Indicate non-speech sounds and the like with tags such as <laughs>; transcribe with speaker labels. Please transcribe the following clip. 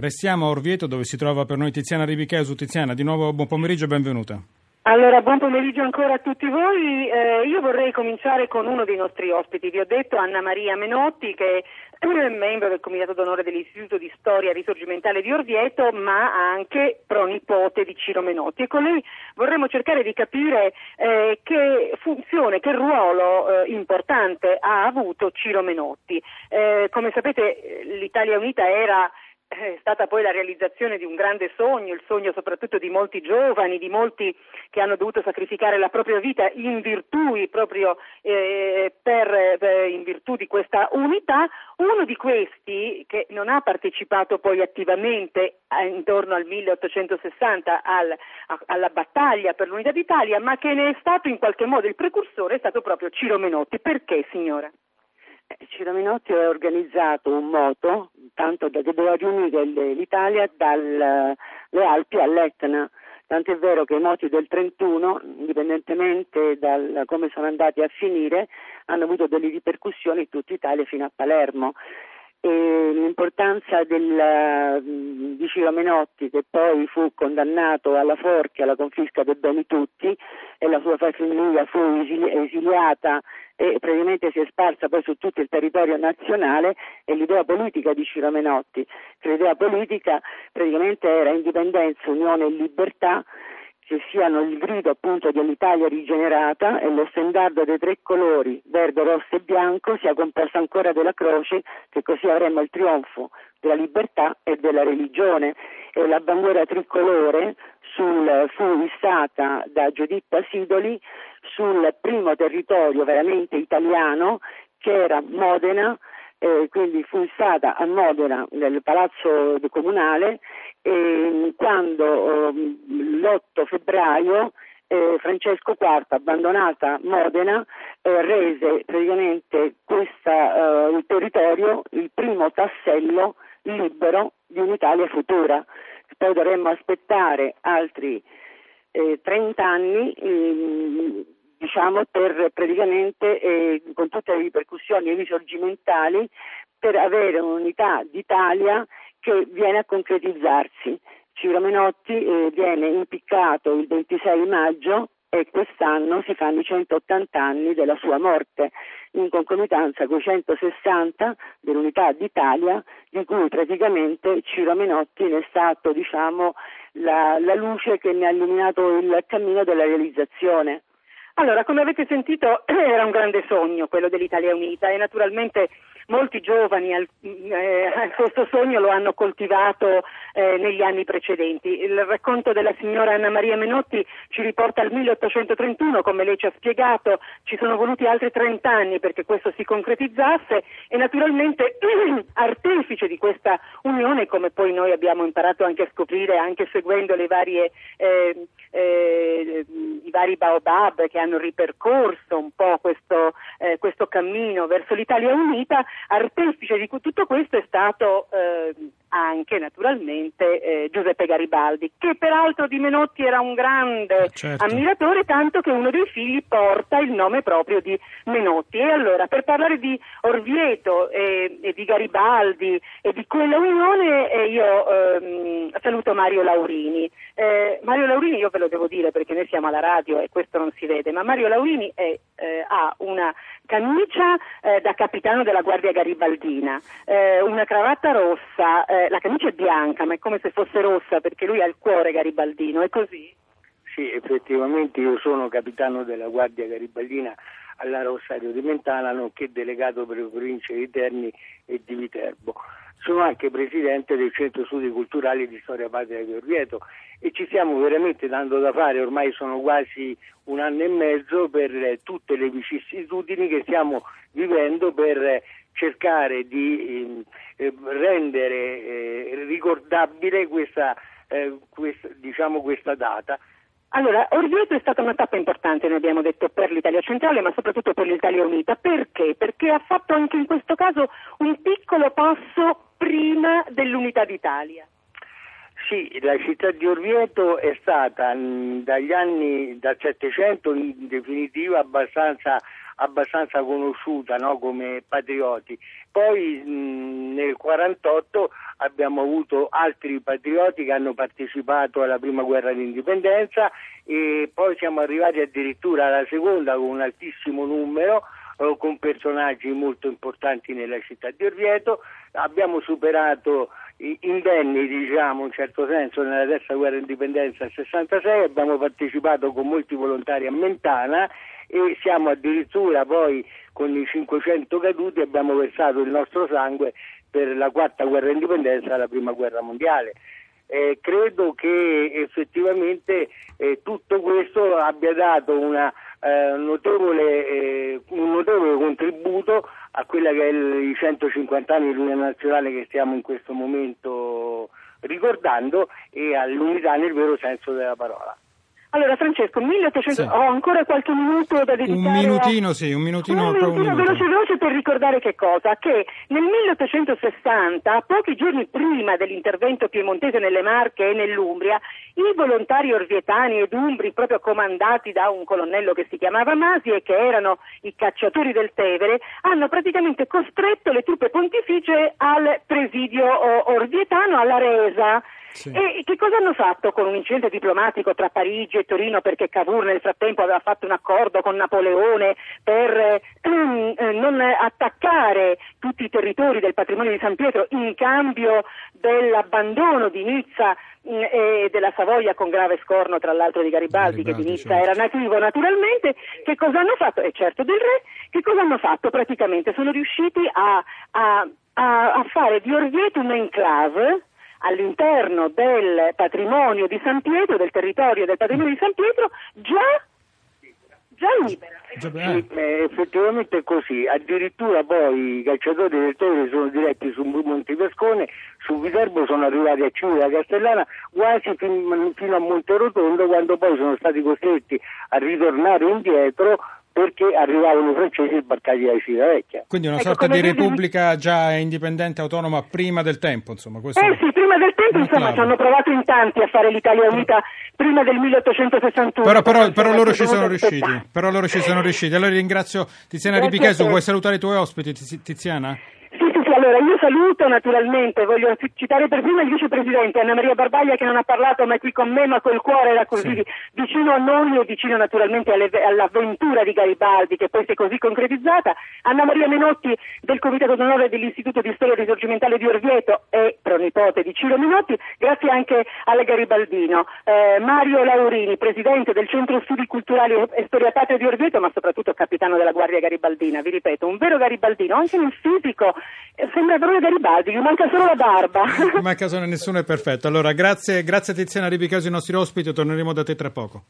Speaker 1: Restiamo a Orvieto dove si trova per noi Tiziana Rivicheusu. Tiziana, di nuovo buon pomeriggio e benvenuta.
Speaker 2: Allora, buon pomeriggio ancora a tutti voi. Eh, io vorrei cominciare con uno dei nostri ospiti. Vi ho detto Anna Maria Menotti, che è membro del Comitato d'Onore dell'Istituto di Storia Risorgimentale di Orvieto, ma anche pronipote di Ciro Menotti. E con lei vorremmo cercare di capire eh, che funzione, che ruolo eh, importante ha avuto Ciro Menotti. Eh, come sapete, l'Italia Unita era è stata poi la realizzazione di un grande sogno, il sogno soprattutto di molti giovani, di molti che hanno dovuto sacrificare la propria vita in virtù, proprio, eh, per, eh, in virtù di questa unità. Uno di questi, che non ha partecipato poi attivamente eh, intorno al 1860 al, a, alla battaglia per l'unità d'Italia, ma che ne è stato in qualche modo il precursore, è stato proprio Ciro Menotti. Perché, signora?
Speaker 3: Eh, Ciro Menotti ha organizzato un moto tanto da, che doveva riunire l'Italia dalle Alpi all'Etna. Tant'è vero che i moti del 31, indipendentemente da come sono andati a finire, hanno avuto delle ripercussioni in tutta Italia fino a Palermo. E l'importanza del, di Ciro Menotti, che poi fu condannato alla forca, alla confisca dei beni tutti, e la sua famiglia fu esiliata e praticamente si è sparsa poi su tutto il territorio nazionale e l'idea politica di Ciro Menotti, che l'idea politica praticamente era indipendenza, unione e libertà, che siano il grido appunto dell'Italia rigenerata e lo stendardo dei tre colori, verde, rosso e bianco, sia composto ancora della croce, che così avremmo il trionfo della libertà e della religione. E la bandiera tricolore sul, fu issata da Giuditta Sidoli sul primo territorio veramente italiano che era Modena, eh, quindi fu instata a Modena nel palazzo comunale e quando eh, l'8 febbraio eh, Francesco IV, abbandonata Modena, eh, rese praticamente questa, eh, il territorio il primo tassello libero di un'Italia futura. Poi dovremmo aspettare altri 30 anni ehm, diciamo, per praticamente eh, con tutte le ripercussioni risorgimentali per avere un'unità d'Italia che viene a concretizzarsi. Ciro Menotti eh, viene impiccato il 26 maggio e quest'anno si fanno i 180 anni della sua morte, in concomitanza con i 160 dell'unità d'Italia, di cui praticamente Ciro Menotti è stato diciamo, la, la luce che ne ha illuminato il cammino della realizzazione.
Speaker 2: Allora, come avete sentito, <clears throat> era un grande sogno quello dell'Italia Unita e naturalmente molti giovani eh, <laughs> questo sogno lo hanno coltivato eh, negli anni precedenti. Il racconto della signora Anna Maria Menotti ci riporta al 1831, come lei ci ha spiegato, ci sono voluti altri 30 anni perché questo si concretizzasse e naturalmente <clears throat> artefice di questa unione, come poi noi abbiamo imparato anche a scoprire anche seguendo le varie, eh, eh i vari baobab che hanno ripercorso un po' questo, eh, questo cammino verso l'Italia unita, artefice di tutto questo è stato eh, anche naturalmente eh, Giuseppe Garibaldi, che peraltro di Menotti era un grande eh, certo. ammiratore, tanto che uno dei figli porta il nome proprio di Menotti. E allora, per parlare di Orvieto e, e di Garibaldi e di quella unione, eh, io ehm, saluto Mario Laurini. Eh, Mario Laurini, io ve lo devo dire perché noi siamo alla radio e questo non si vede, ma Mario Laurini è, eh, ha una camicia eh, da capitano della Guardia Garibaldina, una cravatta rossa, eh, la camicia è bianca, ma è come se fosse rossa perché lui ha il cuore garibaldino, è così?
Speaker 4: Sì, effettivamente io sono capitano della Guardia Garibaldina alla Rosario di Mentana, nonché delegato per le province di Terni e di Viterbo. Sono anche presidente del Centro Studi Culturali di Storia Patria di Orvieto e ci stiamo veramente dando da fare, ormai sono quasi un anno e mezzo per tutte le vicissitudini che stiamo vivendo per cercare di eh, rendere eh, ricordabile questa, eh, questa, diciamo questa data.
Speaker 2: Allora, Orvieto è stata una tappa importante, ne abbiamo detto, per l'Italia centrale, ma soprattutto per l'Italia unita. Perché? Perché ha fatto anche in questo caso un piccolo passo prima dell'unità d'Italia.
Speaker 4: Sì, la città di Orvieto è stata dagli anni dal Settecento in definitiva abbastanza abbastanza conosciuta no? come patrioti. Poi mh, nel 1948 abbiamo avuto altri patrioti che hanno partecipato alla prima guerra d'indipendenza e poi siamo arrivati addirittura alla seconda con un altissimo numero eh, con personaggi molto importanti nella città di Orvieto, abbiamo superato indenni diciamo in certo senso nella terza guerra d'indipendenza del 66, abbiamo partecipato con molti volontari a Mentana e siamo addirittura poi con i 500 caduti abbiamo versato il nostro sangue per la quarta guerra d'indipendenza e la prima guerra mondiale. Eh, credo che effettivamente eh, tutto questo abbia dato una, eh, notevole, eh, un notevole contributo a quella che è il, i 150 anni dell'Unione Nazionale che stiamo in questo momento ricordando e all'unità nel vero senso della parola.
Speaker 2: Allora Francesco, 1800... sì. ho ancora qualche minuto da dedicare
Speaker 1: Un minutino, a... sì, un minutino,
Speaker 2: un minutino veloce veloce per ricordare che cosa? Che nel 1860, pochi giorni prima dell'intervento piemontese nelle Marche e nell'Umbria, i volontari orvietani ed umbri, proprio comandati da un colonnello che si chiamava Masi e che erano i cacciatori del Tevere, hanno praticamente costretto le truppe pontificie al presidio orvietano, alla resa. Sì. E che cosa hanno fatto con un incidente diplomatico tra Parigi e Torino perché Cavour nel frattempo aveva fatto un accordo con Napoleone per eh, eh, non attaccare tutti i territori del patrimonio di San Pietro in cambio dell'abbandono di Nizza mm, e della Savoia con grave scorno tra l'altro di Garibaldi, Garibaldi che di Nizza certo. era nativo naturalmente, che cosa hanno fatto? E certo del re, che cosa hanno fatto? Praticamente sono riusciti a, a, a, a fare di Orvieto un enclave all'interno del patrimonio di San Pietro, del territorio del patrimonio di San Pietro, già, già libera.
Speaker 4: Sì, eh, effettivamente è così, addirittura poi i cacciatori del Tevere sono diretti su Montepascone, su Viterbo sono arrivati a Civita Castellana quasi fin, fino a Monterotondo quando poi sono stati costretti a ritornare indietro perché arrivavano i francesi sbarcati da Civitavecchia.
Speaker 1: Quindi una ecco, sorta di repubblica già indipendente, autonoma prima del tempo, insomma.
Speaker 2: Questo... Eh sì, prima del tempo, insomma, ci hanno provato in tanti a fare l'Italia unita prima del 1861.
Speaker 1: Però, però, però loro ci sono riusciti, però loro ci sono riusciti. Allora ringrazio Tiziana Ripichesu, vuoi salutare i tuoi ospiti, Tiziana?
Speaker 2: Allora, io saluto naturalmente, voglio citare per prima il vicepresidente Anna Maria Barbaglia che non ha parlato mai qui con me, ma col cuore era così sì. vicino a noi e vicino naturalmente alle, all'avventura di Garibaldi che poi si è così concretizzata. Anna Maria Menotti del Comitato d'Onore dell'Istituto di Storia Risorgimentale di Orvieto e pronipote di Ciro Menotti, grazie anche al Garibaldino. Eh, Mario Laurini, presidente del Centro Studi Culturali e Storia Patria di Orvieto, ma soprattutto capitano della Guardia Garibaldina, vi ripeto, un vero Garibaldino, anche nel fisico sembra proprio Garibaldi, gli manca solo la barba.
Speaker 1: Manca solo nessuno, è perfetto. Allora, grazie, grazie Tiziana Ribicaso, i nostri ospiti, torneremo da te tra poco.